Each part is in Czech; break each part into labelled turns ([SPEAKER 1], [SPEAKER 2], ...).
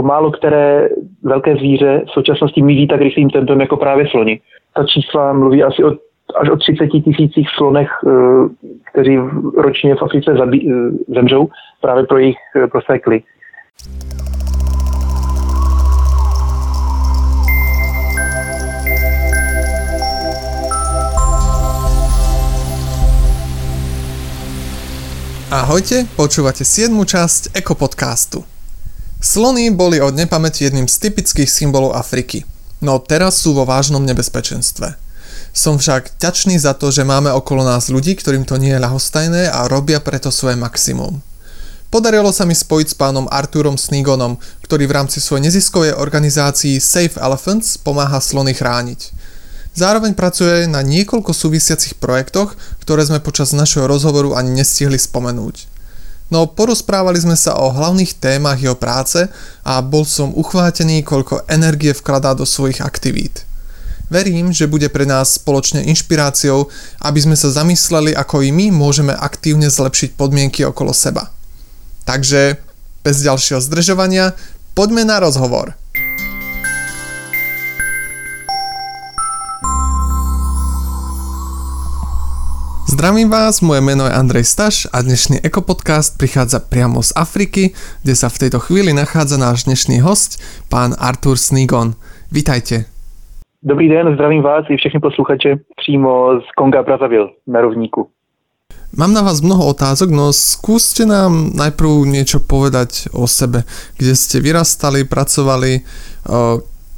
[SPEAKER 1] pomálo které velké zvíře v současnosti mizí tak rychlým tempem jako právě sloni. Ta čísla mluví asi o, až o 30 tisících slonech, eh, kteří ročně v Africe zabí, eh, zemřou právě pro jejich prosté kly.
[SPEAKER 2] Ahojte, počúvate 7. časť Ekopodcastu. Slony boli od nepamäti jedným z typických symbolov Afriky, no teraz sú vo vážnom nebezpečenstve. Som však ťačný za to, že máme okolo nás ľudí, ktorým to nie je ľahostajné a robia preto svoje maximum. Podarilo sa mi spojiť s pánom Arturom Snigonom, ktorý v rámci svojej neziskovej organizácii Safe Elephants pomáha slony chrániť – Zároveň pracuje na niekoľko súvisiacich projektoch, ktoré sme počas našeho rozhovoru ani nestihli spomenúť. No porozprávali sme sa o hlavných témach jeho práce a bol som uchvátený, koľko energie vkladá do svojich aktivít. Verím, že bude pre nás spoločne inšpiráciou, aby sme sa zamysleli, ako i my môžeme aktívne zlepšiť podmienky okolo seba. Takže, bez ďalšieho zdržovania, poďme na rozhovor. Zdravím vás, moje meno je Andrej Staš a dnešný Ekopodcast prichádza priamo z Afriky, kde sa v tejto chvíli nachádza náš dnešný host, pán Artur Snigon. Vítajte.
[SPEAKER 1] Dobrý den, zdravím vás i všechny posluchače přímo z Konga Brazzaville na rovníku.
[SPEAKER 2] Mám na vás mnoho otázok, no skúste nám najprv niečo povedať o sebe. Kde ste vyrastali, pracovali,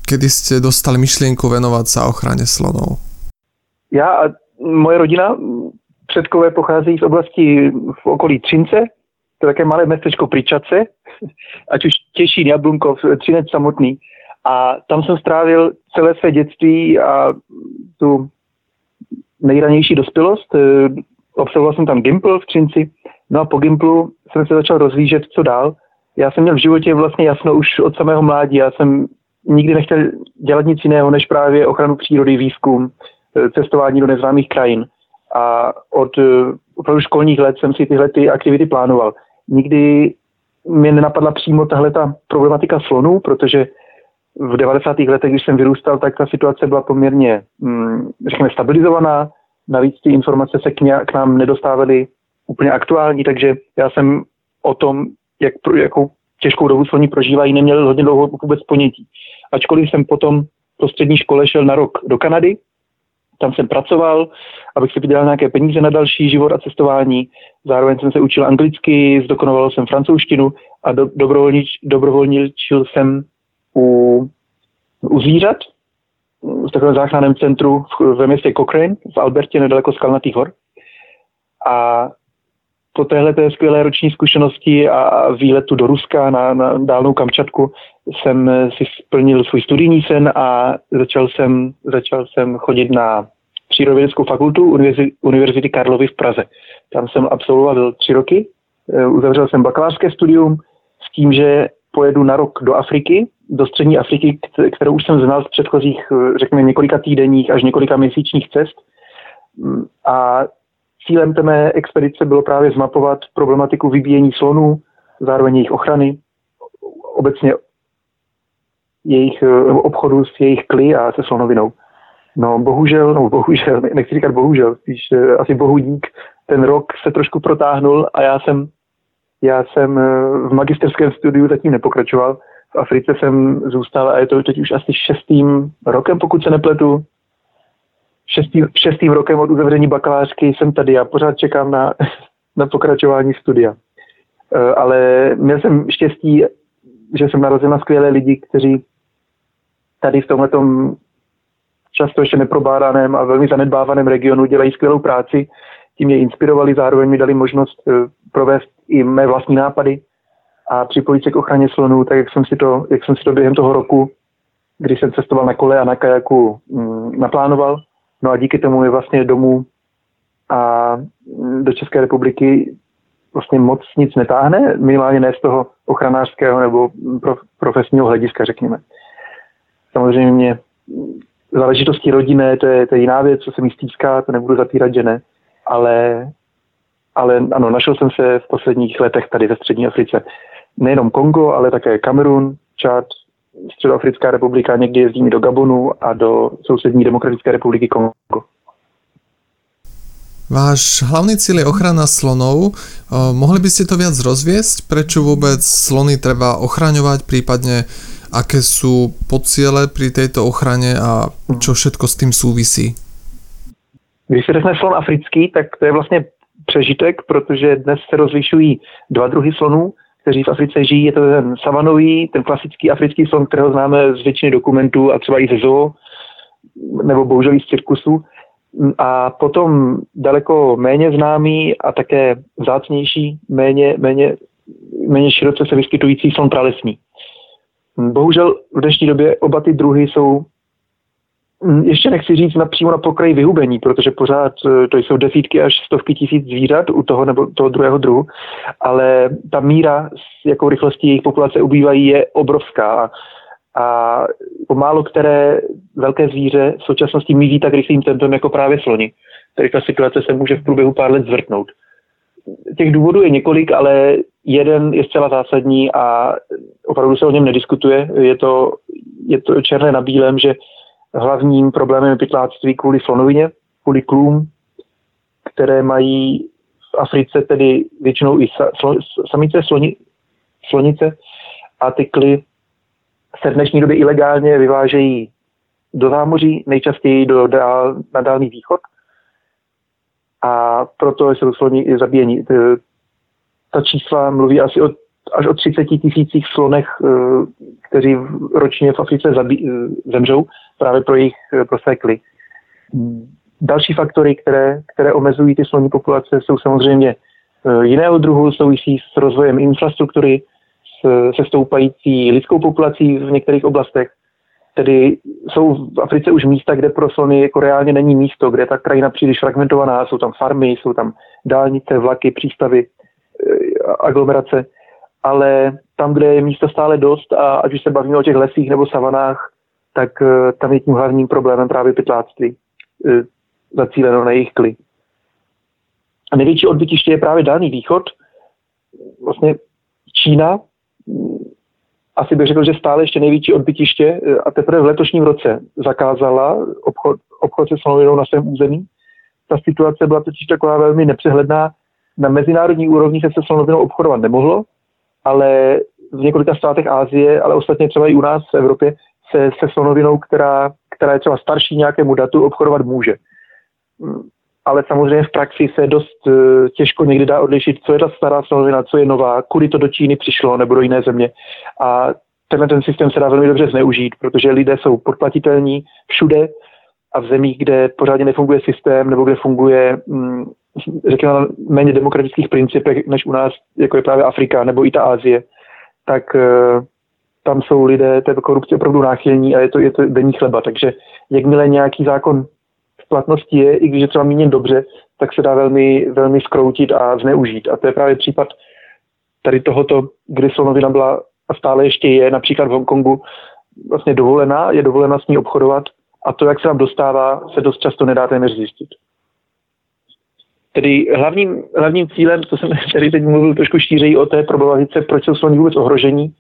[SPEAKER 2] kedy ste dostali myšlienku venovať sa ochrane slonov?
[SPEAKER 1] Já a moje rodina předkové pocházejí z oblasti v okolí Třince, to je také malé městečko Pričace, ať už Těšín, Jablunkov, Třinec samotný. A tam jsem strávil celé své dětství a tu nejranější dospělost. Obsavoval jsem tam Gimpl v Třinci, no a po Gimplu jsem se začal rozvížet, co dál. Já jsem měl v životě vlastně jasno už od samého mládí. Já jsem nikdy nechtěl dělat nic jiného, než právě ochranu přírody, výzkum, cestování do neznámých krajin a od eh, opravdu školních let jsem si tyhle ty aktivity plánoval. Nikdy mě nenapadla přímo tahle ta problematika slonů, protože v 90. letech, když jsem vyrůstal, tak ta situace byla poměrně, mm, řekněme, stabilizovaná. Navíc ty informace se k, nám nedostávaly úplně aktuální, takže já jsem o tom, jak, jakou těžkou dobu sloní prožívají, neměl hodně dlouho vůbec ponětí. Ačkoliv jsem potom po střední škole šel na rok do Kanady, tam jsem pracoval, abych si vydělal nějaké peníze na další život a cestování. Zároveň jsem se učil anglicky, zdokonoval jsem francouzštinu a do, dobrovolnič, dobrovolničil jsem u, u zvířat v takovém záchranném centru v, ve městě Cochrane v Albertě nedaleko Skalnatých hor. A po téhle té skvělé roční zkušenosti a výletu do Ruska na, na dálnou Kamčatku jsem si splnil svůj studijní sen a začal jsem, začal jsem chodit na přírodovědeckou fakultu Univerzity, Karlovy v Praze. Tam jsem absolvoval tři roky, eh, uzavřel jsem bakalářské studium s tím, že pojedu na rok do Afriky, do střední Afriky, kterou už jsem znal z předchozích, eh, řekněme, několika týdenních až několika měsíčních cest. Mm, a cílem té mé expedice bylo právě zmapovat problematiku vybíjení slonů, zároveň jejich ochrany, obecně jejich eh, obchodu s jejich kly a se slonovinou. No bohužel, no bohužel, nechci říkat bohužel, spíš uh, asi bohu dík, ten rok se trošku protáhnul a já jsem, já jsem uh, v magisterském studiu zatím nepokračoval. V Africe jsem zůstal a je to teď už asi šestým rokem, pokud se nepletu. Šestým, šestým rokem od uzavření bakalářky jsem tady a pořád čekám na, na pokračování studia. Uh, ale měl jsem štěstí, že jsem narazil na skvělé lidi, kteří tady v tomhle často ještě neprobádaném a velmi zanedbávaném regionu dělají skvělou práci. Tím mě inspirovali, zároveň mi dali možnost eh, provést i mé vlastní nápady a připojit se k ochraně slonů, tak jak jsem si to, jak jsem si to během toho roku, kdy jsem cestoval na kole a na kajaku, mm, naplánoval. No a díky tomu je vlastně domů a do České republiky vlastně moc nic netáhne, minimálně ne z toho ochranářského nebo profesního hlediska, řekněme. Samozřejmě záležitosti rodinné, to je, to je jiná věc, co se mi stýská, to nebudu zapírat, že ne. Ale, ale ano, našel jsem se v posledních letech tady ve střední Africe. Nejenom Kongo, ale také Kamerun, Čad, Středoafrická republika, někdy jezdím do Gabonu a do sousední demokratické republiky Kongo.
[SPEAKER 2] Váš hlavný cíl je ochrana slonov. Mohli by ste to viac rozviesť? Prečo vôbec slony treba ochraňovať, prípadne aké sú podciele pri tejto ochrane a čo všetko s tým súvisí?
[SPEAKER 1] Když se řekne slon africký, tak to je vlastně přežitek, protože dnes se rozlišují dva druhy slonů, kteří v Africe žijí. Je to ten savanový, ten klasický africký slon, kterého známe z většiny dokumentů a třeba i ze zoo, nebo bohužel i z cirkusu. A potom daleko méně známý a také vzácnější, méně, méně, méně široce se vyskytující slon pralesní. Bohužel v dnešní době oba ty druhy jsou ještě nechci říct napřímo na pokraji vyhubení, protože pořád eh, to jsou desítky až stovky tisíc zvířat u toho nebo toho druhého druhu, ale ta míra, s jakou rychlostí jejich populace ubývají, je obrovská. A málo které velké zvíře v současnosti mizí tak rychlým tempem jako právě sloni. Tady ta situace se může v průběhu pár let zvrtnout. Těch důvodů je několik, ale jeden je zcela zásadní a opravdu se o něm nediskutuje. Je to, je to černé na bílém, že hlavním problémem pytláctví kvůli slonovině, kvůli klům, které mají v Africe tedy většinou i slo, samice sloni, slonice a ty kly se v dnešní době ilegálně vyvážejí do zámoří, nejčastěji do dál, na Dálný východ. A proto jsou sloni zabíjení. Ta čísla mluví asi o až o 30 tisících slonech, eh, kteří ročně v Africe zabí, eh, zemřou právě pro jejich eh, prosekly. Další faktory, které, které omezují ty sloní populace, jsou samozřejmě jiného druhu, souvisí s rozvojem infrastruktury, se stoupající lidskou populací v některých oblastech. Tedy jsou v Africe už místa, kde pro slony jako reálně není místo, kde ta krajina příliš fragmentovaná, jsou tam farmy, jsou tam dálnice, vlaky, přístavy, aglomerace ale tam, kde je místa stále dost a ať už se bavíme o těch lesích nebo savanách, tak uh, tam je tím hlavním problémem právě pytláctví uh, zacíleno na jejich kly. A největší odbytiště je právě Dálný východ, vlastně Čína, asi bych řekl, že stále ještě největší odbytiště e, a teprve v letošním roce zakázala obchod, obchod se slonovinou na svém území. Ta situace byla totiž taková velmi nepřehledná. Na mezinárodní úrovni se se slonovinou obchodovat nemohlo, ale v několika státech Ázie, ale ostatně třeba i u nás v Evropě, se se slonovinou, která, která je třeba starší nějakému datu, obchodovat může. Mm, ale samozřejmě v praxi se dost uh, těžko někdy dá odlišit, co je ta stará slonovina, co je nová, kudy to do Číny přišlo nebo do jiné země. A tenhle ten systém se dá velmi dobře zneužít, protože lidé jsou podplatitelní všude a v zemích, kde pořádně nefunguje systém nebo kde funguje mm, řekněme, méně demokratických principech, než u nás, jako je právě Afrika nebo i ta Asie, tak uh, tam jsou lidé té korupci opravdu náchylní a je to, je to denní chleba. Takže jakmile nějaký zákon v platnosti je, i když je třeba míněn dobře, tak se dá velmi, velmi skroutit a zneužít. A to je právě případ tady tohoto, kdy slonovina byla a stále ještě je, například v Hongkongu, vlastně dovolená, je dovolena s ní obchodovat a to, jak se nám dostává, se dost často nedá téměř zjistit. Tedy hlavním, hlavním cílem, co jsem tady teď mluvil trošku šířeji o té problematice, proč jsou slony vůbec ohrožení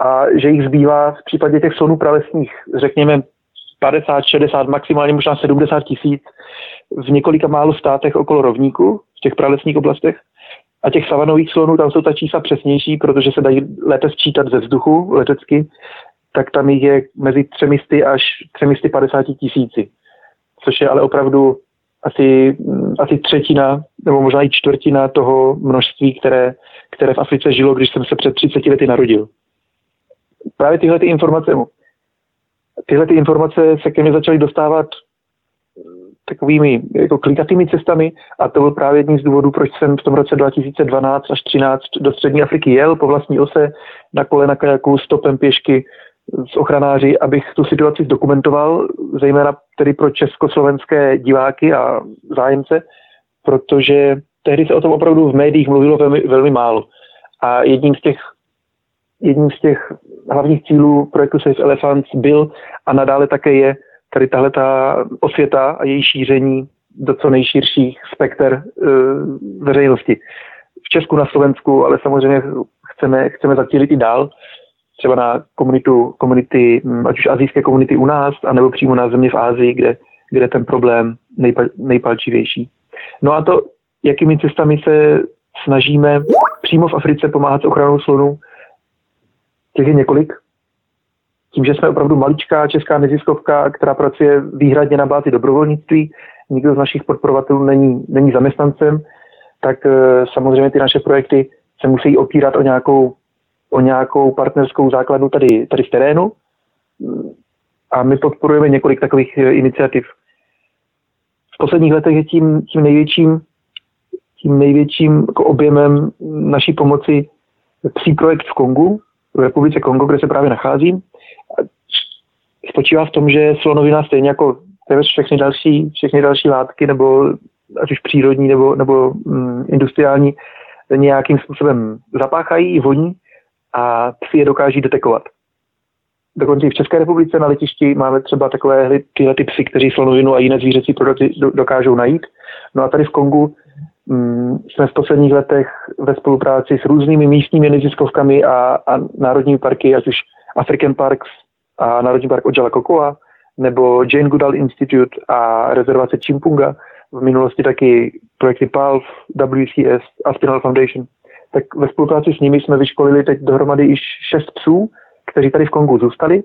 [SPEAKER 1] a že jich zbývá v případě těch slonů pralesních, řekněme 50, 60, maximálně možná 70 tisíc v několika málo státech okolo rovníku, v těch pralesních oblastech. A těch savanových slonů, tam jsou ta čísla přesnější, protože se dají lépe sčítat ze vzduchu letecky, tak tam jich je mezi 300 až 350 tisíci, což je ale opravdu asi, asi třetina nebo možná i čtvrtina toho množství, které, které v Africe žilo, když jsem se před 30 lety narodil. Právě tyhle ty informace, tyhle ty informace se ke mně začaly dostávat takovými jako klikatými cestami a to byl právě jedním z důvodů, proč jsem v tom roce 2012 až 2013 do Střední Afriky jel po vlastní ose na kole na kajaku stopem pěšky s ochranáři, abych tu situaci zdokumentoval, zejména tedy pro československé diváky a zájemce, protože tehdy se o tom opravdu v médiích mluvilo velmi, velmi málo. A jedním z těch jedním z těch hlavních cílů projektu Safe Elephants byl a nadále také je tady tahle ta osvěta a její šíření do co nejširších spekter e, veřejnosti. V Česku, na Slovensku, ale samozřejmě chceme, chceme zacílit i dál třeba na komunitu, komunity, hm, ať už azijské komunity u nás, anebo přímo na země v Ázii, kde, kde ten problém nejpal, nejpalčivější. No a to, jakými cestami se snažíme přímo v Africe pomáhat s ochranou slonů, těch je několik. Tím, že jsme opravdu maličká česká neziskovka, která pracuje výhradně na bázi dobrovolnictví, nikdo z našich podporovatelů není, není zaměstnancem, tak e, samozřejmě ty naše projekty se musí opírat o nějakou, o nějakou partnerskou základnu tady, tady v terénu. A my podporujeme několik takových e, iniciativ. V posledních letech je tím, tím největším, tím největším jako objemem naší pomoci psí projekt v Kongu, v republice Kongo, kde se právě nacházím. Spočívá v tom, že slonovina stejně jako všechny další, všechny další látky, nebo ať už přírodní nebo, nebo mm, industriální, nějakým způsobem zapáchají, voní a psi je dokáží detekovat. Dokonce i v České republice na letišti máme třeba takové tyhle ty psy, kteří slonovinu a jiné zvířecí produkty dokážou najít. No a tady v Kongu mm, jsme v posledních letech ve spolupráci s různými místními neziskovkami a, a národními parky, ať už African Parks a Národní park Ojala Kokoa, nebo Jane Goodall Institute a rezervace Chimpunga, v minulosti taky projekty PALF, WCS a Spinal Foundation. Tak ve spolupráci s nimi jsme vyškolili teď dohromady již šest psů, kteří tady v Kongu zůstali.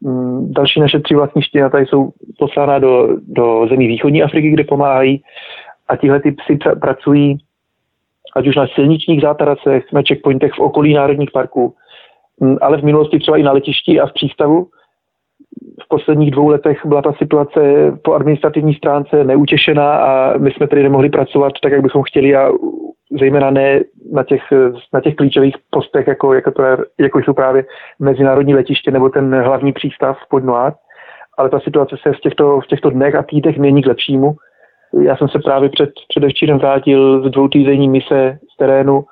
[SPEAKER 1] Mm, další naše tři vlastní štěňata jsou poslána do, do zemí východní Afriky, kde pomáhají a tihle ty psy pracují ať už na silničních zátaracech, na checkpointech v okolí národních parků, mm, ale v minulosti třeba i na letišti a v přístavu, v posledních dvou letech byla ta situace po administrativní stránce neutěšená a my jsme tedy nemohli pracovat tak, jak bychom chtěli a zejména ne na těch, na těch klíčových postech, jako, jako, to je, jako jsou právě mezinárodní letiště nebo ten hlavní přístav pod Noir. Ale ta situace se v těchto, v těchto dnech a týdnech mění k lepšímu. Já jsem se právě před předevčírem vrátil z dvou týdenní mise z terénu,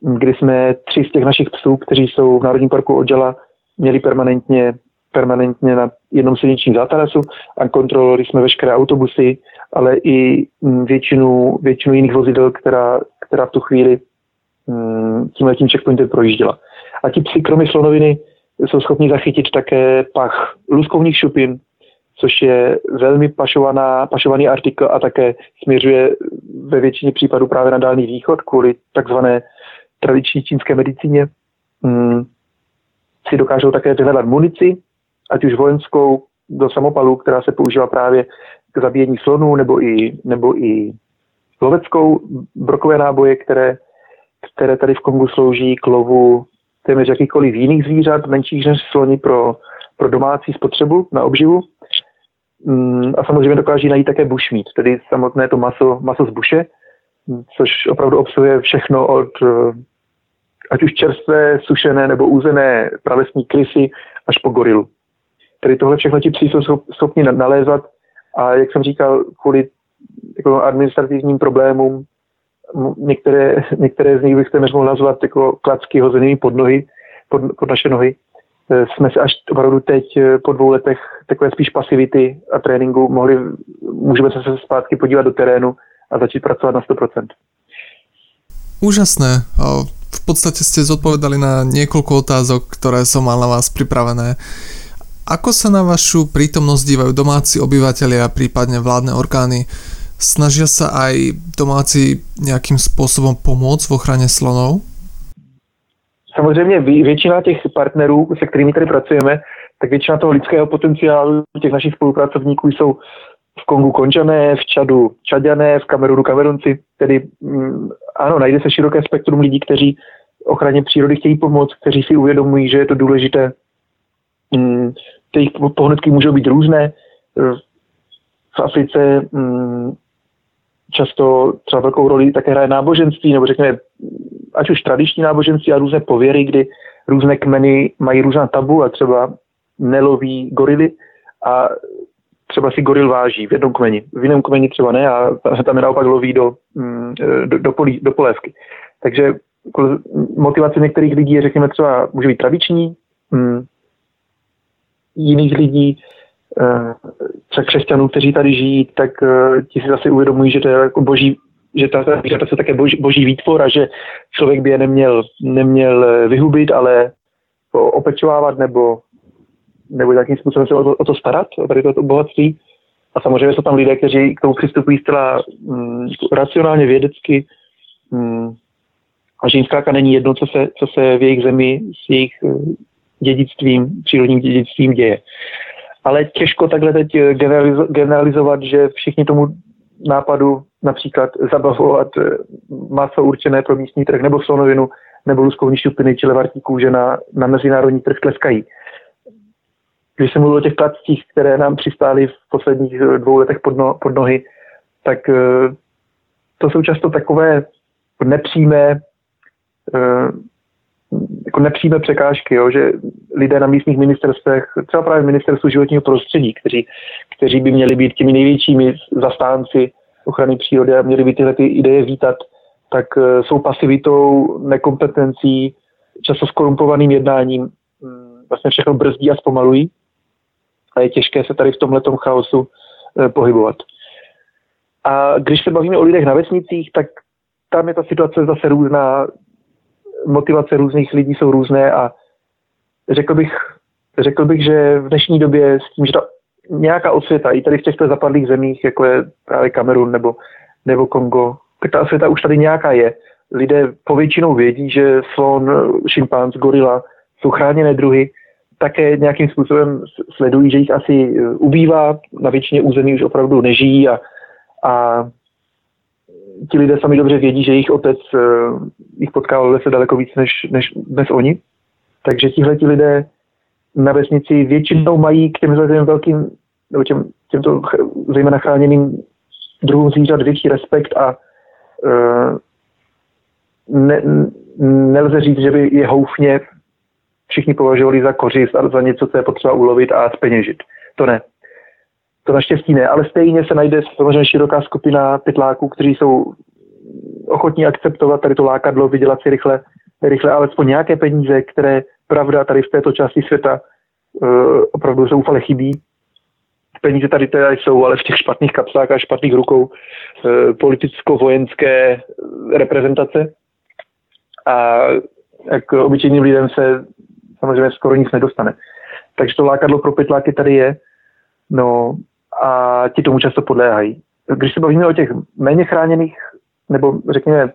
[SPEAKER 1] kdy jsme tři z těch našich psů, kteří jsou v Národním parku Odžela, měli permanentně permanentně na jednom silničním zátarasu a kontrolovali jsme veškeré autobusy, ale i mm, většinu, většinu jiných vozidel, která, která v tu chvíli mm, tím letím checkpointem projížděla. A ti psi, kromě slonoviny, jsou schopni zachytit také pach luskovních šupin, což je velmi pašovaná, pašovaný artikl a také směřuje ve většině případů právě na Dálný východ kvůli takzvané tradiční čínské medicíně. Hmm. Si dokážou také vyhledat munici, ať už vojenskou do samopalů, která se používá právě k zabíjení slonů, nebo i, nebo i loveckou brokové náboje, které, které tady v Kongu slouží k lovu téměř jakýchkoliv jiných zvířat, menších než sloni pro, pro domácí spotřebu na obživu. Mm, a samozřejmě dokáží najít také bushmeat, tedy samotné to maso, maso z buše, což opravdu obsahuje všechno od ať už čerstvé, sušené nebo úzené pravesní krysy až po gorilu. Tedy tohle všechno ti psi jsou schopni nalézat a jak jsem říkal, kvůli jako administrativním problémům některé, některé z nich byste mohl nazvat jako klacky hozenými pod nohy, pod, pod naše nohy. E, jsme se až opravdu teď e, po dvou letech takové spíš pasivity a tréninku mohli, můžeme se zpátky podívat do terénu a začít pracovat na 100%.
[SPEAKER 2] Úžasné. V podstate ste zodpovedali na niekoľko otázok, ktoré som mal na vás pripravené. Ako sa na vašu prítomnosť dívajú domáci obyvateľia, prípadne vládne orgány? Snažia sa aj domáci nějakým způsobem pomoct v ochraně slonov?
[SPEAKER 1] Samozřejmě většina těch partnerů, se kterými tady pracujeme, tak většina toho lidského potenciálu těch našich spolupracovníků jsou v Kongu Končané, v Čadu Čaďané, v Kamerunu Kamerunci. Tedy mm, ano, najde se široké spektrum lidí, kteří ochraně přírody chtějí pomoct, kteří si uvědomují, že je to důležité. Mm, ty pohnutky můžou být různé. V Africe mm, často třeba velkou roli také hraje náboženství, nebo řekněme, ať už tradiční náboženství a různé pověry, kdy různé kmeny mají různá tabu a třeba neloví gorily a třeba si goril váží v jednom kmeni, v jiném kmeni třeba ne a tam je naopak loví do, mm, do, do, polí, do polévky. Takže motivace některých lidí je, řekněme, třeba může být tradiční, jiných lidí, eh, třeba křesťanů, kteří tady žijí, tak eh, ti si zase uvědomují, že to je jako boží, že ta zvířata jsou také boží, boží výtvor a že člověk by je neměl, neměl eh, vyhubit, ale opečovávat nebo, nebo nějakým způsobem se o to, o to starat, o tady toto bohatství. A samozřejmě jsou tam lidé, kteří k tomu přistupují zcela mm, racionálně, vědecky. Mm, a že jim zkrátka není jedno, co se, co se v jejich zemi s jejich dědictvím, přírodním dědictvím děje. Ale těžko takhle teď generalizovat, že všichni tomu nápadu například zabavovat eh, maso určené pro místní trh nebo slonovinu nebo luskovní šupiny či levartí kůže na, na mezinárodní trh tleskají. Když jsem mluvil o těch placích, které nám přistály v posledních eh, dvou letech pod, no, pod nohy, tak eh, to jsou často takové nepřímé nepřímé překážky, jo, že lidé na místních ministerstvech, třeba právě ministerstvu životního prostředí, kteří, kteří by měli být těmi největšími zastánci ochrany přírody a měli by tyhle ty ideje vítat, tak uh, jsou pasivitou, nekompetencí, často skorumpovaným jednáním um, vlastně všechno brzdí a zpomalují a je těžké se tady v tomhle chaosu uh, pohybovat. A když se bavíme o lidech na vesnicích, tak tam je ta situace zase různá motivace různých lidí jsou různé a řekl bych, řekl bych, že v dnešní době s tím, že ta nějaká osvěta i tady v těchto zapadlých zemích, jako je právě Kamerun nebo, nebo Kongo, tak ta osvěta už tady nějaká je. Lidé povětšinou vědí, že slon, šimpanz, gorila jsou chráněné druhy, také nějakým způsobem sledují, že jich asi ubývá, na většině území už opravdu nežijí a, a ti lidé sami dobře vědí, že jejich otec uh, jich potkával lese daleko víc než, než dnes oni. Takže tihle ti lidé na vesnici většinou mají k těm velkým, nebo těm, těmto zejména chráněným druhům zvířat větší respekt a uh, ne, nelze říct, že by je houfně všichni považovali za kořist a za něco, co je potřeba ulovit a speněžit. To ne. To naštěstí ne, ale stejně se najde samozřejmě široká skupina pytláků, kteří jsou ochotní akceptovat tady to lákadlo, vydělat si rychle, rychle alespoň nějaké peníze, které pravda tady v této části světa uh, opravdu zoufale chybí. Peníze tady teda jsou, ale v těch špatných kapsách a špatných rukou uh, politicko-vojenské reprezentace. A jak obyčejným lidem se samozřejmě skoro nic nedostane. Takže to lákadlo pro pytláky tady je. No a ti tomu často podléhají. Když se bavíme o těch méně chráněných, nebo řekněme,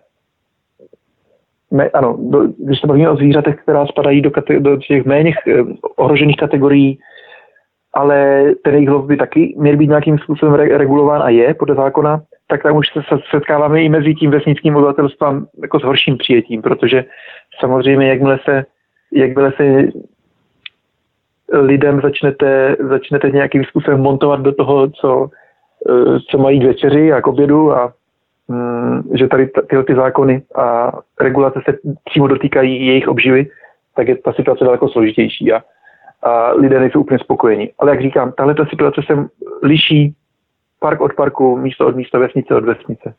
[SPEAKER 1] me, ano, do, když se bavíme o zvířatech, která spadají do, kate, do těch méně eh, ohrožených kategorií, ale ten jejich lov by taky měl být nějakým způsobem re, regulován a je podle zákona, tak tam už se setkáváme i mezi tím vesnickým obyvatelstvem jako s horším přijetím, protože samozřejmě jakmile se, jakmile se lidem začnete, začnete nějakým způsobem montovat do toho, co, eh, co mají k večeři a k obědu a mm, že tady tyhle ty zákony a regulace se přímo dotýkají jejich obživy, tak je ta situace daleko složitější a, a lidé nejsou úplně spokojeni. Ale jak říkám, tahle ta situace se liší park od parku, místo od místa, vesnice od vesnice.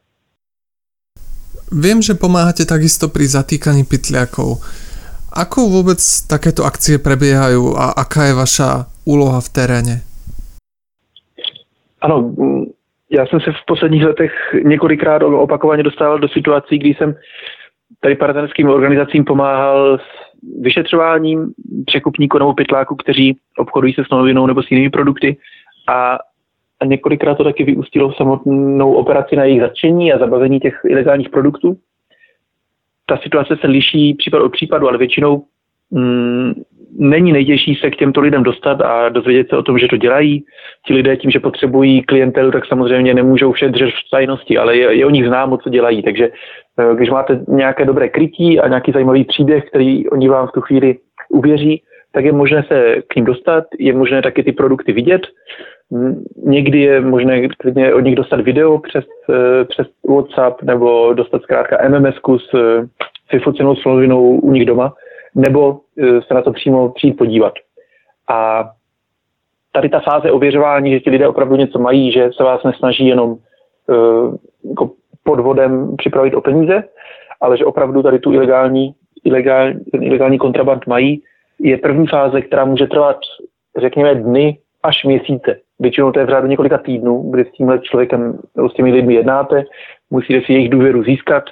[SPEAKER 2] Viem, že pomáhate takisto pri zatýkaní pytliakov. Ako vôbec takéto akcie prebiehajú a aká je vaša úloha v teréne?
[SPEAKER 1] Ano, já jsem se v posledních letech několikrát opakovaně dostával do situací, kdy jsem tady partnerským organizacím pomáhal s vyšetřováním překupníků nebo pytláků, kteří obchodují se slonovinou nebo s jinými produkty a, a několikrát to taky vyústilo v samotnou operaci na jejich zatčení a zabavení těch ilegálních produktů ta situace se liší případ od případu, ale většinou mm, není nejtěžší se k těmto lidem dostat a dozvědět se o tom, že to dělají. Ti lidé tím, že potřebují klientelu, tak samozřejmě nemůžou vše držet v tajnosti, ale je, je o nich známo, co dělají. Takže eh, když máte nějaké dobré krytí a nějaký zajímavý příběh, který oni vám v tu chvíli uvěří, tak je možné se k ním dostat, je možné taky ty produkty vidět. Někdy je možné klidně od nich dostat video přes, eh, přes WhatsApp nebo dostat zkrátka MMS s, vyfocenou slovinou u nich doma, nebo eh, se na to přímo přijít podívat. A tady ta fáze ověřování, že ti lidé opravdu něco mají, že se vás nesnaží jenom jako podvodem připravit o peníze, ale že opravdu tady tu ilegální, ilegální, ilegální kontraband mají, je první fáze, která může trvat, řekněme, dny až měsíce. Většinou to je v řádu několika týdnů, kdy s tímhle člověkem s těmi lidmi jednáte, musíte si jejich důvěru získat,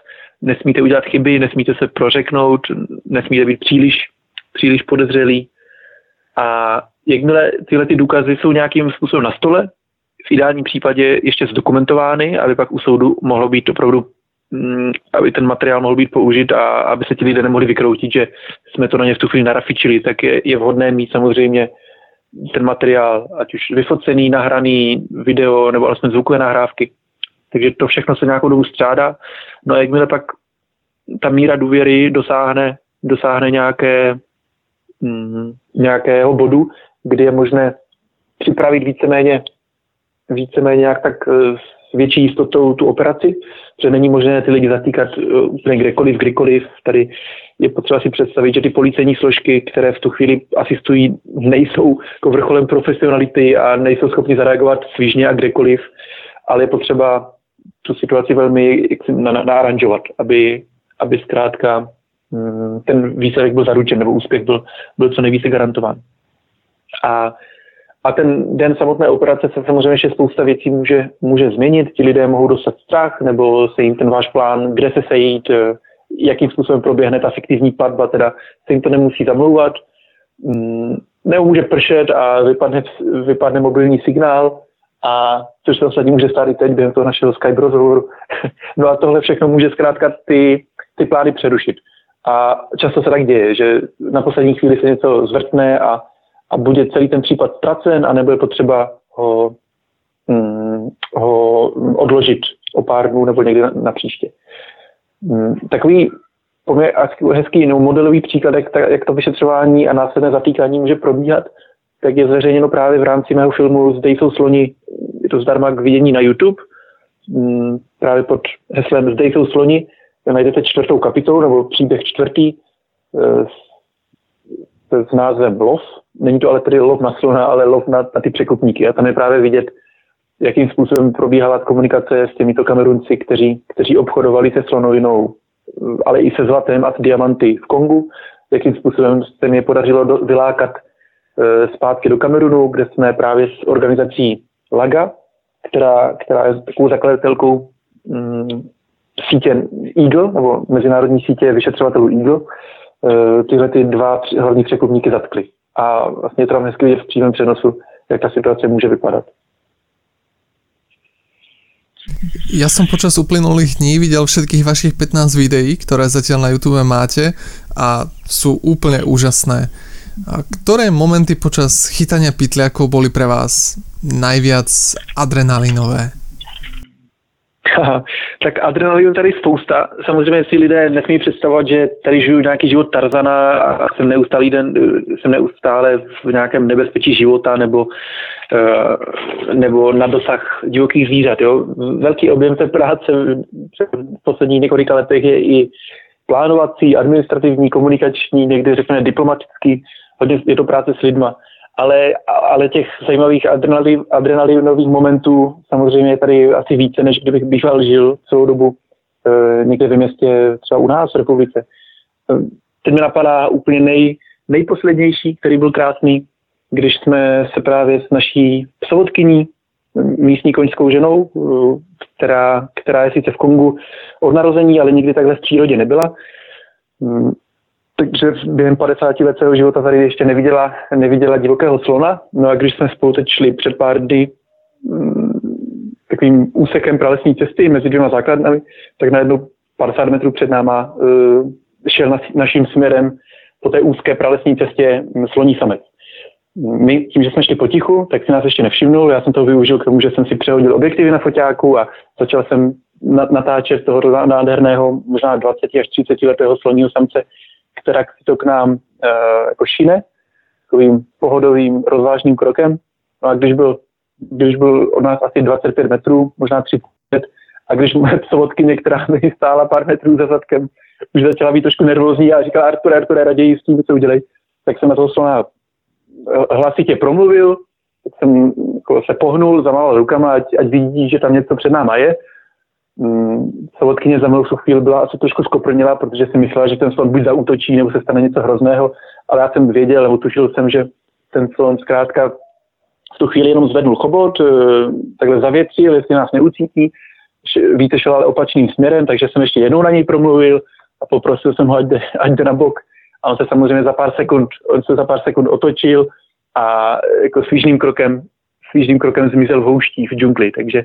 [SPEAKER 1] nesmíte udělat chyby, nesmíte se prořeknout, nesmíte být příliš příliš podezřelý. A jakmile tyhle ty důkazy jsou nějakým způsobem na stole, v ideálním případě ještě zdokumentovány, aby pak u soudu mohlo být opravdu, mm, aby ten materiál mohl být použit a aby se ti lidé nemohli vykroutit, že jsme to na ně v tu chvíli narafičili, tak je, je vhodné mít samozřejmě ten materiál, ať už vyfocený, nahraný, video nebo alespoň zvukové nahrávky. Takže to všechno se nějakou dobu střádá. No a jakmile pak ta míra důvěry dosáhne, dosáhne nějaké, mm, nějakého bodu, kdy je možné připravit víceméně, víceméně nějak tak eh, větší jistotou tu operaci, že není možné ty lidi zatýkat eh, úplně kdekoliv, kdykoliv. Tady je potřeba si představit, že ty policejní složky, které v tu chvíli asistují, nejsou jako vrcholem profesionality a nejsou schopni zareagovat svížně a kdekoliv, ale je potřeba tu situaci velmi naaranžovat, aby, aby zkrátka mm, ten výsledek byl zaručen, nebo úspěch byl, byl co nejvíce garantován. A, a ten den samotné operace se samozřejmě ještě spousta věcí může, může změnit. Ti lidé mohou dostat strach, nebo se jim ten váš plán, kde se sejít, eh, jakým způsobem proběhne ta fiktivní platba, teda se jim to nemusí zamlouvat. Mm, nebo může pršet a vypadne, vypadne mobilní signál, a což se ostatně může stát i teď během toho našeho Skype rozhovoru. no a tohle všechno může zkrátka ty, ty plány přerušit. A často se tak děje, že na poslední chvíli se něco zvrtne a, a bude celý ten případ ztracen a nebo je potřeba ho, hm, ho odložit o pár dnů nebo někdy na, na příště. Hm, takový poměrně hezký no, modelový příklad, jak, jak to vyšetřování a následné zatýkání může probíhat, tak je zveřejněno právě v rámci mého filmu Zde jsou sloni, je to zdarma k vidění na YouTube, mm, právě pod heslem Zde jsou sloni, najdete čtvrtou kapitolu, nebo příběh čtvrtý eh, s, s názvem Lov. Není to ale tedy lov na slona, ale lov na, na ty překupníky. A tam je právě vidět, jakým způsobem probíhala komunikace s těmito kamerunci, kteří, kteří obchodovali se slonovinou, ale i se zlatem a s diamanty v Kongu, jakým způsobem se mi podařilo do, vylákat Eh, zpátky do Kamerunu, kde jsme právě s organizací LAGA, která, která je takovou zakladatelkou mm, sítě EAGLE, nebo mezinárodní sítě vyšetřovatelů EAGLE, e, tyhle ty dva hlavní překupníky zatkly. A vlastně je to tam hezky vidět v přímém přenosu, jak ta situace může vypadat.
[SPEAKER 2] Ja som počas uplynulých dní videl všetkých vašich 15 videí, ktoré zatiaľ na YouTube máte a sú úplne úžasné. A ktoré momenty počas chytania pytliakov boli pre vás najviac adrenalinové?
[SPEAKER 1] tak adrenalinu tady spousta. Samozřejmě si lidé nesmí představovat, že tady žiju nějaký život Tarzana a jsem neustále, den, jsem neustále v nějakém nebezpečí života nebo, eh, nebo na dosah divokých zvířat. Jo. Velký objem té práce v posledních několika letech je i plánovací, administrativní, komunikační, někdy řekněme diplomatický hodně je to práce s lidma. Ale, ale těch zajímavých adrenalin, adrenalinových momentů samozřejmě je tady asi více, než kdybych býval žil celou dobu e, někde ve městě, třeba u nás v republice. E, teď mi napadá úplně nej, nejposlednější, který byl krásný, když jsme se právě s naší psovodkyní, místní koňskou ženou, e, která, která je sice v Kongu od narození, ale nikdy takhle v přírodě nebyla, takže během 50 let svého života tady ještě neviděla, neviděla divokého slona. No a když jsme spolu teď šli před pár dny mm, takovým úsekem pralesní cesty mezi dvěma základnami, tak najednou 50 metrů před náma uh, šel na, naším směrem po té úzké pralesní cestě sloní samec. My tím, že jsme šli potichu, tak si nás ještě nevšimnul. Já jsem to využil k tomu, že jsem si přehodil objektivy na foťáku a začal jsem natáčet toho nádherného, možná 20 až 30 letého sloního samce, která si to k nám e, jako šine, takovým pohodovým, rozvážným krokem. No a když byl, když byl od nás asi 25 metrů, možná 30, a když moje psovodkyně, která mi stála pár metrů za zadkem, už začala být trošku nervózní a říkala Artur, Artur, raději s tím co udělej, tak jsem na toho slona eh, hlasitě promluvil, tak jsem jako se pohnul, zamával rukama, ať, ať vidí, že tam něco před náma je Mm, Sovodkyně za mnou chvíli byla asi trošku skoprnila, protože si myslela, že ten slon buď zautočí, nebo se stane něco hrozného, ale já jsem věděl, nebo tušil jsem, že ten slon zkrátka v tu chvíli jenom zvednul chobot, eh, takhle zavětřil, jestli nás neucítí, víte, šel ale opačným směrem, takže jsem ještě jednou na něj promluvil a poprosil jsem ho, ať jde, ať jde na bok. A on se samozřejmě za pár sekund, on se za pár sekund otočil a jako svížným krokem, svížným krokem zmizel v houští, v džungli, takže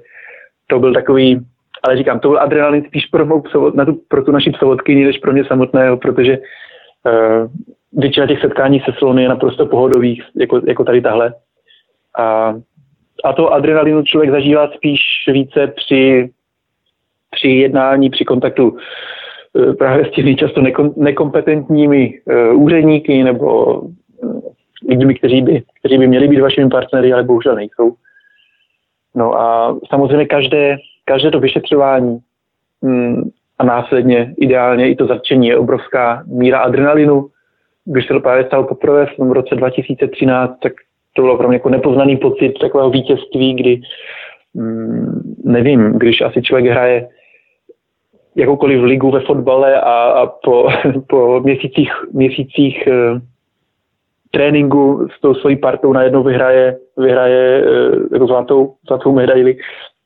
[SPEAKER 1] to byl takový, ale říkám, to byl adrenalin spíš pro, mou psovod, na tu, pro tu naši psovodkyni, než pro mě samotného, protože uh, většina těch setkání se slony je naprosto pohodových, jako, jako tady tahle. A, a to adrenalinu člověk zažívá spíš více při, při jednání, při kontaktu uh, právě s těmi často nekom, nekompetentními uh, úředníky nebo lidmi, kteří by, kteří by měli být vašimi partnery, ale bohužel nejsou. No a samozřejmě každé, každé to vyšetřování mm, a následně ideálně i to zatčení je obrovská míra adrenalinu. Když se to právě stalo poprvé v tom roce 2013, tak to bylo pro mě jako nepoznaný pocit takového vítězství, kdy mm, nevím, když asi člověk hraje jakoukoliv ligu ve fotbale a, a po, po měsících, měsících eh, tréninku s tou svojí partou najednou vyhraje, vyhraje eh, jako zlatou, zlatou medaili,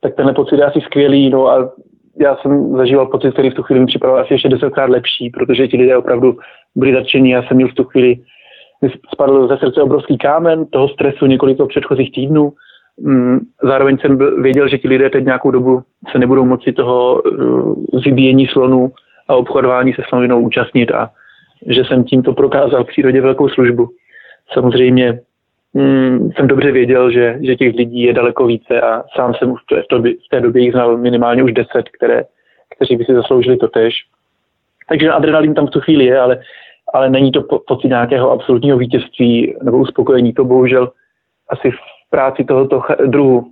[SPEAKER 1] tak tenhle pocit je asi skvělý, no a já jsem zažíval pocit, který v tu chvíli mi připadal asi ještě desetkrát lepší, protože ti lidé opravdu byli začení. Já jsem měl v tu chvíli, spadl ze srdce obrovský kámen toho stresu několik předchozích týdnů. Mm, zároveň jsem věděl, že ti lidé teď nějakou dobu se nebudou moci toho uh, vybíjení slonů a obchodování se sloninou účastnit a že jsem tímto prokázal přírodě velkou službu samozřejmě mm, jsem dobře věděl, že, že těch lidí je daleko více a sám jsem už v, to, v té době jich znal minimálně už deset, které, kteří by si zasloužili to tež. Takže adrenalin tam v tu chvíli je, ale, ale není to po, pocit nějakého absolutního vítězství nebo uspokojení. To bohužel asi v práci tohoto druhu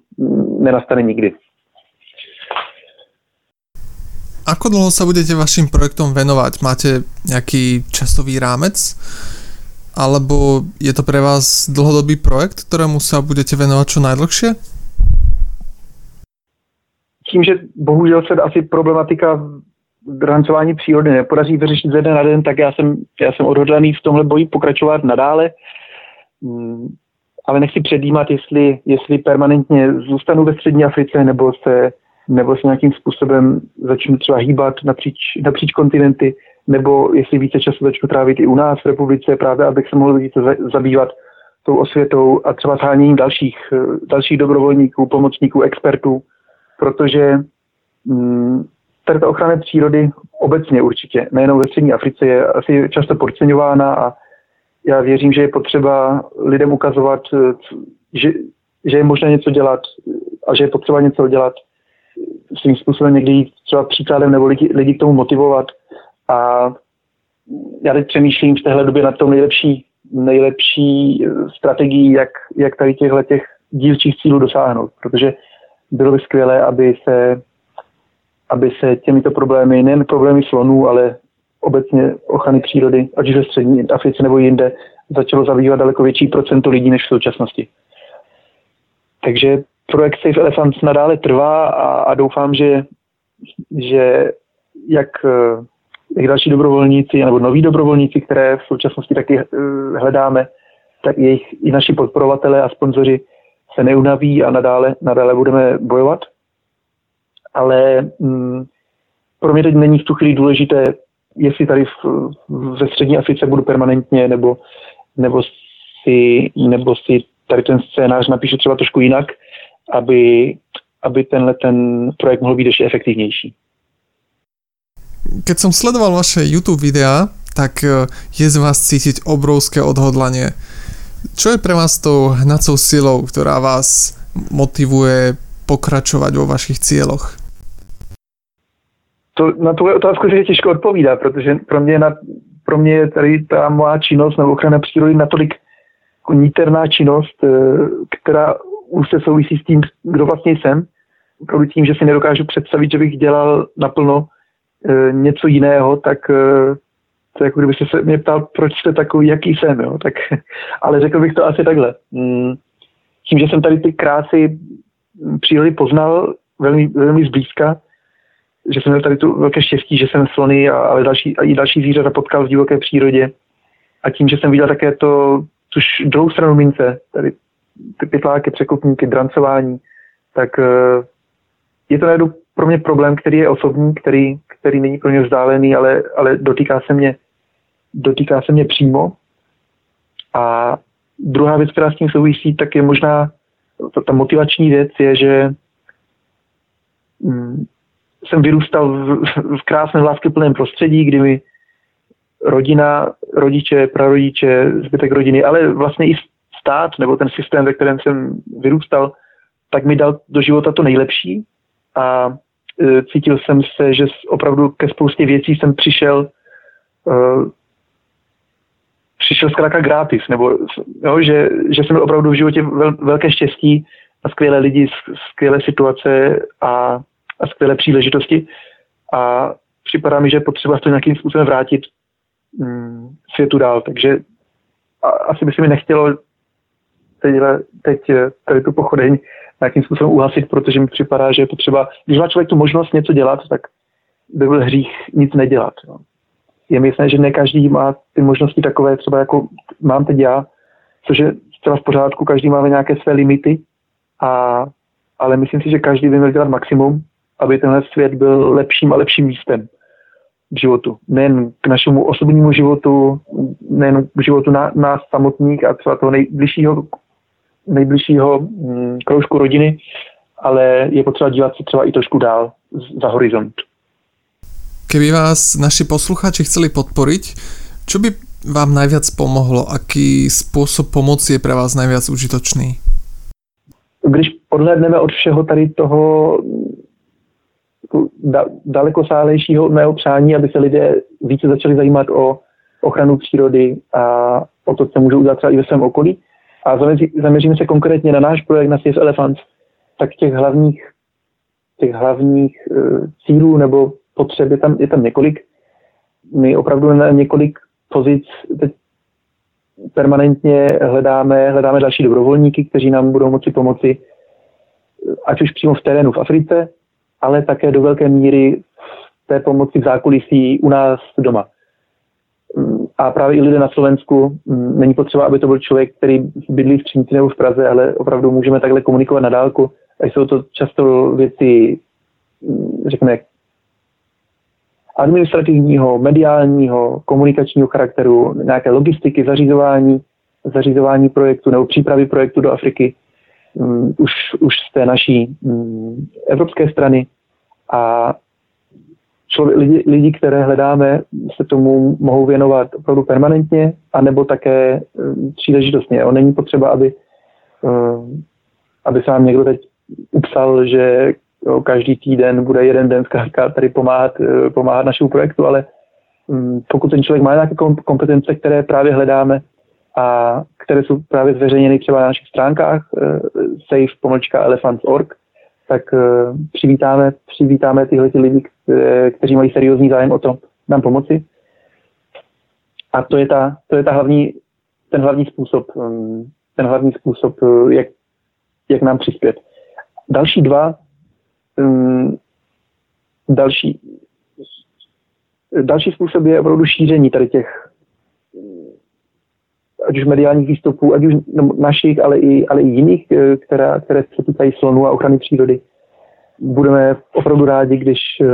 [SPEAKER 1] nenastane nikdy.
[SPEAKER 2] Ako dlouho sa budete vašim projektom venovať? Máte nejaký časový rámec? Alebo je to pre vás dlhodobý projekt, ktorému sa budete venovať čo najdlhšie?
[SPEAKER 1] Tím, že bohužel se asi problematika drancování přírody nepodaří vyřešit ze dne na den, tak já jsem, já jsem odhodlaný v tomhle boji pokračovat nadále. Hmm, ale nechci předjímat, jestli, jestli permanentně zůstanu ve střední Africe nebo se, nebo se nějakým způsobem začnu třeba hýbat napříč, napříč kontinenty nebo jestli více času začnu trávit i u nás v republice, právě abych se mohl více zabývat tou osvětou a třeba zháněním dalších, eh, dalších dobrovolníků, pomocníků, expertů, protože mm, tady ta ochrana přírody obecně určitě, nejenom ve střední Africe, je asi často podceňována a já věřím, že je potřeba lidem ukazovat, eh, že, že je možné něco dělat a že je potřeba něco dělat svým způsobem někdy jít třeba příkladem nebo lidi, lidi k tomu motivovat a já teď přemýšlím v téhle době na tom nejlepší, nejlepší strategii, jak, jak tady těchto těch dílčích cílů dosáhnout, protože bylo by skvělé, aby se, aby se těmito problémy, nejen problémy slonů, ale obecně ochrany přírody, ať už ve střední Africe nebo jinde, začalo zabývat daleko větší procento lidí než v současnosti. Takže projekt Safe Elephants nadále trvá a, a doufám, že, že jak jak další dobrovolníci, nebo noví dobrovolníci, které v současnosti taky eh, hledáme, tak jejich i naši podporovatelé a sponzoři se neunaví a nadále, nadále budeme bojovat. Ale mm, pro mě teď není v tu chvíli důležité, jestli tady v, ve střední Africe budu permanentně, nebo, nebo, si, nebo si tady ten scénář napíšu třeba trošku jinak, aby, aby tenhle ten projekt mohl být ještě efektivnější.
[SPEAKER 2] Keď som sledoval vaše YouTube videá, tak e, je z vás cítiť obrovské odhodlanie. Čo je pre vás tou hnacou silou, ktorá vás motivuje pokračovat vo vašich cieloch?
[SPEAKER 1] To, na tuhle otázku je těžko odpovídá, protože pro mě, na, pro mě je tady ta moja činnost nebo ochrana přírody natolik jako níterná činnost, e, která už se souvisí s tím, kdo vlastně jsem. Opravdu tím, že si nedokážu představit, že bych dělal naplno E, něco jiného, tak e, to jako kdybyste se mě ptal, proč jste takový, jaký jsem, jo? Tak, ale řekl bych to asi takhle. Mm, tím, že jsem tady ty krásy přírody poznal velmi, velmi zblízka, že jsem měl tady tu velké štěstí, že jsem slony a, ale další, a i další zvířata potkal v divoké přírodě. A tím, že jsem viděl také to, tuž druhou stranu mince, tady ty pytláky, překupníky, drancování, tak e, je to najednou pro mě problém, který je osobní, který, který není pro mě vzdálený, ale, ale dotýká se mě dotýká se mě přímo. A druhá věc, která s tím souvisí, tak je možná ta, ta motivační věc, je, že mm, jsem vyrůstal v, v krásném láskyplném prostředí, kdy mi rodina, rodiče, prarodiče, zbytek rodiny, ale vlastně i stát nebo ten systém, ve kterém jsem vyrůstal, tak mi dal do života to nejlepší a cítil jsem se, že opravdu ke spoustě věcí jsem přišel e, přišel zkrátka gratis, nebo jo, že, že jsem měl opravdu v životě vel, velké štěstí a skvělé lidi, skvělé situace a, a skvělé příležitosti. A připadá mi, že potřeba to nějakým způsobem vrátit mm, světu dál, takže a, asi by se mi nechtělo teď, teď tady tu pochodeň nějakým způsobem uhasit, protože mi připadá, že je potřeba, když má člověk tu možnost něco dělat, tak by byl hřích nic nedělat. No. Je mi jasné, že ne každý má ty možnosti takové, třeba jako mám teď já, což je zcela v pořádku, každý máme nějaké své limity, a, ale myslím si, že každý by měl dělat maximum, aby tenhle svět byl lepším a lepším místem v životu. Nejen k našemu osobnímu životu, nejen k životu na, nás samotných a třeba toho nejbližšího nejbližšího mm, kroužku rodiny, ale je potřeba dívat se třeba i trošku dál za horizont.
[SPEAKER 2] Keby vás naši posluchači chceli podporiť, čo by vám najviac pomohlo? Aký spôsob pomoci je pre vás najviac užitočný?
[SPEAKER 1] Když odhledneme od všeho tady toho da, daleko sálejšího mého přání, aby se lidé více začali zajímat o ochranu přírody a o to, co můžou udělat třeba i ve svém okolí, a zaměříme se konkrétně na náš projekt na Safe Elephants, tak těch hlavních, těch hlavních uh, cílů nebo potřeb je tam, je tam několik. My opravdu na několik pozic teď permanentně hledáme, hledáme další dobrovolníky, kteří nám budou moci pomoci, ať už přímo v terénu v Africe, ale také do velké míry v té pomoci v zákulisí u nás doma a právě i lidé na Slovensku, mm, není potřeba, aby to byl člověk, který bydlí v Třinci nebo v Praze, ale opravdu můžeme takhle komunikovat na dálku. A jsou to často věci, mm, řekněme, administrativního, mediálního, komunikačního charakteru, nějaké logistiky, zařizování, zařizování projektu nebo přípravy projektu do Afriky um, už, už z té naší evropské strany. A člověk, lidi, lidi, které hledáme, se tomu mohou věnovat opravdu permanentně, anebo také um, příležitostně. On není potřeba, aby, um, aby se nám někdo teď upsal, že jo, každý týden bude jeden den zkrátka tady pomáhat, uh, pomáhat našemu projektu, ale um, pokud ten člověk má nějaké kompetence, které právě hledáme a které jsou právě zveřejněny třeba na našich stránkách uh, safe-elephants.org, tak uh, přivítáme, přivítáme tyhle ty lidi, které, kteří mají seriózní zájem o to nám pomoci. A to je, ta, to je ta hlavní, ten hlavní způsob, um, ten hlavní způsob, uh, jak, jak nám přispět. Další dva, um, další, další způsob je opravdu šíření tady těch ať už mediálních výstupů, ať už no, našich, ale i, ale i jiných, eh, která, které se týkají slonu a ochrany přírody. Budeme opravdu rádi, když eh,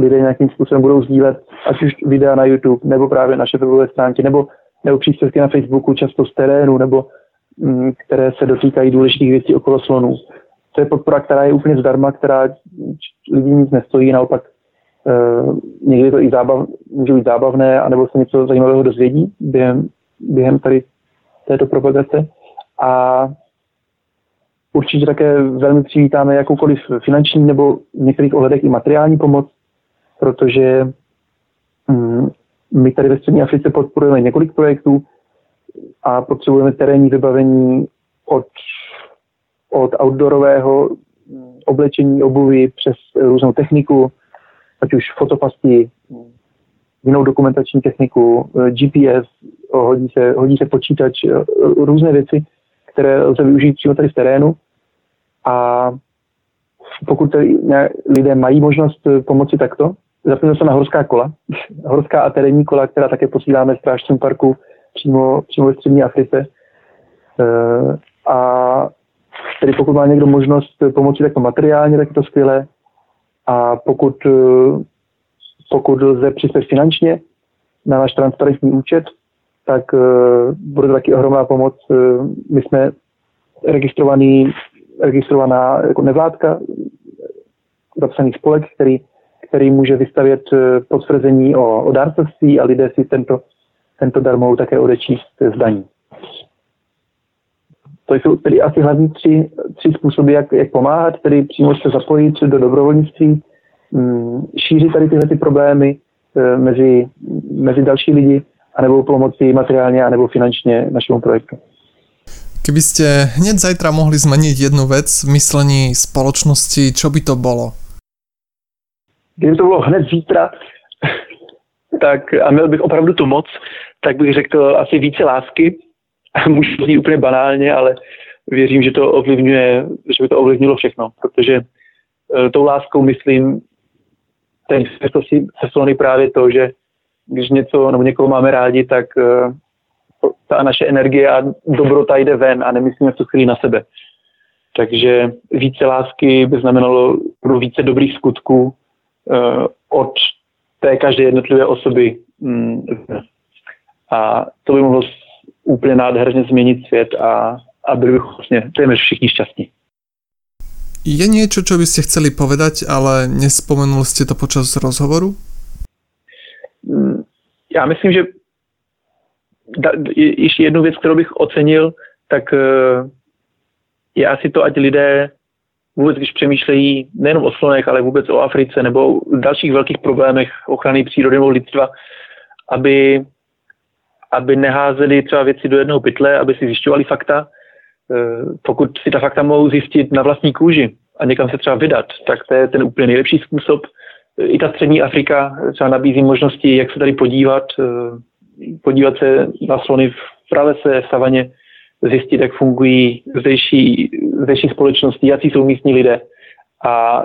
[SPEAKER 1] lidé nějakým způsobem budou sdílet ať už videa na YouTube, nebo právě naše webové stránky, nebo, nebo příspěvky na Facebooku, často z terénu, nebo mm, které se dotýkají důležitých věcí okolo slonů. To je podpora, která je úplně zdarma, která lidí nic nestojí, naopak Uh, někdy to i zábav, může být zábavné, anebo se něco zajímavého dozvědí během, během tady této propagace. A určitě také velmi přivítáme jakoukoliv finanční nebo v některých ohledech i materiální pomoc, protože mm, my tady ve Střední Africe podporujeme několik projektů a potřebujeme terénní vybavení od, od outdoorového oblečení, obuvy přes různou techniku, ať už fotopasti, jinou dokumentační techniku, eh, GPS, hodí se, hodí se počítač, eh, různé věci, které lze využít přímo tady v terénu. A pokud tady lidé mají možnost eh, pomoci takto, zapomněl se na horská kola, horská a terénní kola, která také posíláme strážcům parku přímo, přímo ve střední Africe. A tedy pokud má někdo možnost pomoci takto materiálně, tak je to skvělé. A pokud pokud lze přispět finančně, na náš transparentní účet, tak uh, bude to taky ohromná pomoc. Uh, my jsme registrovaný, registrovaná jako nevládka, zapsaný spolek, který, který může vystavět potvrzení o, o dárcovství a lidé si tento, tento dar mohou také odečíst z daní. To jsou tedy asi hlavní tři, tři způsoby, jak, jak pomáhat, tedy přímo se zapojit do dobrovolnictví, šířit tady tyhle ty problémy e, mezi, mezi další lidi, anebo pomoci materiálně, anebo finančně našemu projektu.
[SPEAKER 2] Keby ste hneď zajtra mohli zmeniť jednu vec v myslení spoločnosti, čo by to bolo?
[SPEAKER 1] Kdyby to bylo hned zítra, tak a měl bych opravdu tu moc, tak bych řekl asi více lásky, může znít úplně banálně, ale věřím, že to ovlivňuje, že by to ovlivnilo všechno, protože uh, tou láskou myslím ten se slony právě to, že když něco nebo někoho máme rádi, tak uh, ta naše energie a dobrota jde ven a nemyslíme v tu chvíli na sebe. Takže více lásky by znamenalo více dobrých skutků uh, od té každé jednotlivé osoby. Mm, a to by mohlo úplně nádherně změnit svět a, a byli bychom vlastně téměř všichni šťastní.
[SPEAKER 2] Je niečo, čo by ste chceli povedať, ale nespomenuli ste to počas rozhovoru?
[SPEAKER 1] Mm, já myslím, že da, ještě jednu věc, kterou bych ocenil, tak eh, je asi to, ať lidé vůbec, když přemýšlejí nejenom o slonech, ale vůbec o Africe nebo o dalších velkých problémech ochrany přírody nebo lidstva, aby aby neházeli třeba věci do jednoho pytle, aby si zjišťovali fakta. Eh, pokud si ta fakta mohou zjistit na vlastní kůži a někam se třeba vydat, tak to je ten úplně nejlepší způsob. Eh, I ta střední Afrika třeba nabízí možnosti, jak se tady podívat, eh, podívat se na slony v pralese, v savaně, zjistit, jak fungují zdejší, zdejší společnosti, jaký jsou místní lidé. A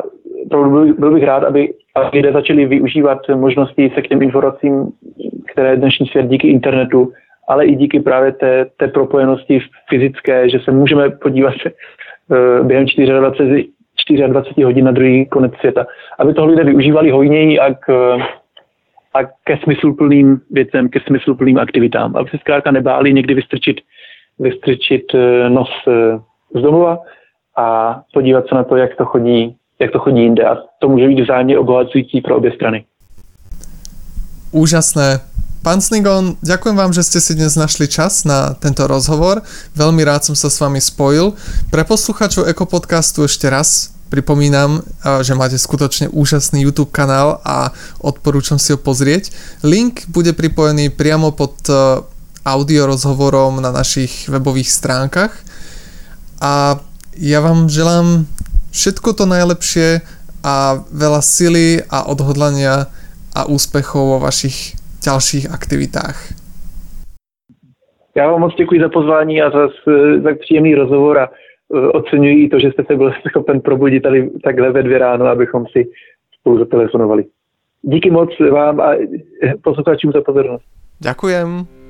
[SPEAKER 1] byl, bych rád, aby, aby lidé začali využívat možnosti se k těm informacím které dnešní svět díky internetu, ale i díky právě té, té propojenosti fyzické, že se můžeme podívat uh, během 24, 24 hodin na druhý konec světa, aby toho lidé využívali hojněji a k, a ke smysluplným věcem, ke smysluplným aktivitám, aby se zkrátka nebáli někdy vystrčit, vystrčit eh, nos eh, z domova a podívat se na to, jak to chodí, jak to chodí jinde. A to může být vzájemně obohacující pro obě strany.
[SPEAKER 2] Úžasné. Pán Snigon, ďakujem vám, že ste si dnes našli čas na tento rozhovor. Veľmi rád som sa s vami spojil. Pre posluchačov Ekopodcastu ešte raz pripomínam, že máte skutočne úžasný YouTube kanál a odporúčam si ho pozrieť. Link bude pripojený priamo pod e, audio rozhovorom na našich webových stránkach. A ja vám želám všetko to najlepšie a veľa sily a odhodlania a úspechov vo vašich ďalších aktivitách.
[SPEAKER 1] Já vám moc děkuji za pozvání a za, za příjemný rozhovor a uh, oceňuji to, že jste se byl schopen probudit tady takhle ve dvě ráno, abychom si spolu zatelefonovali. Díky moc vám a posluchačům za pozornost.
[SPEAKER 2] Ďakujem.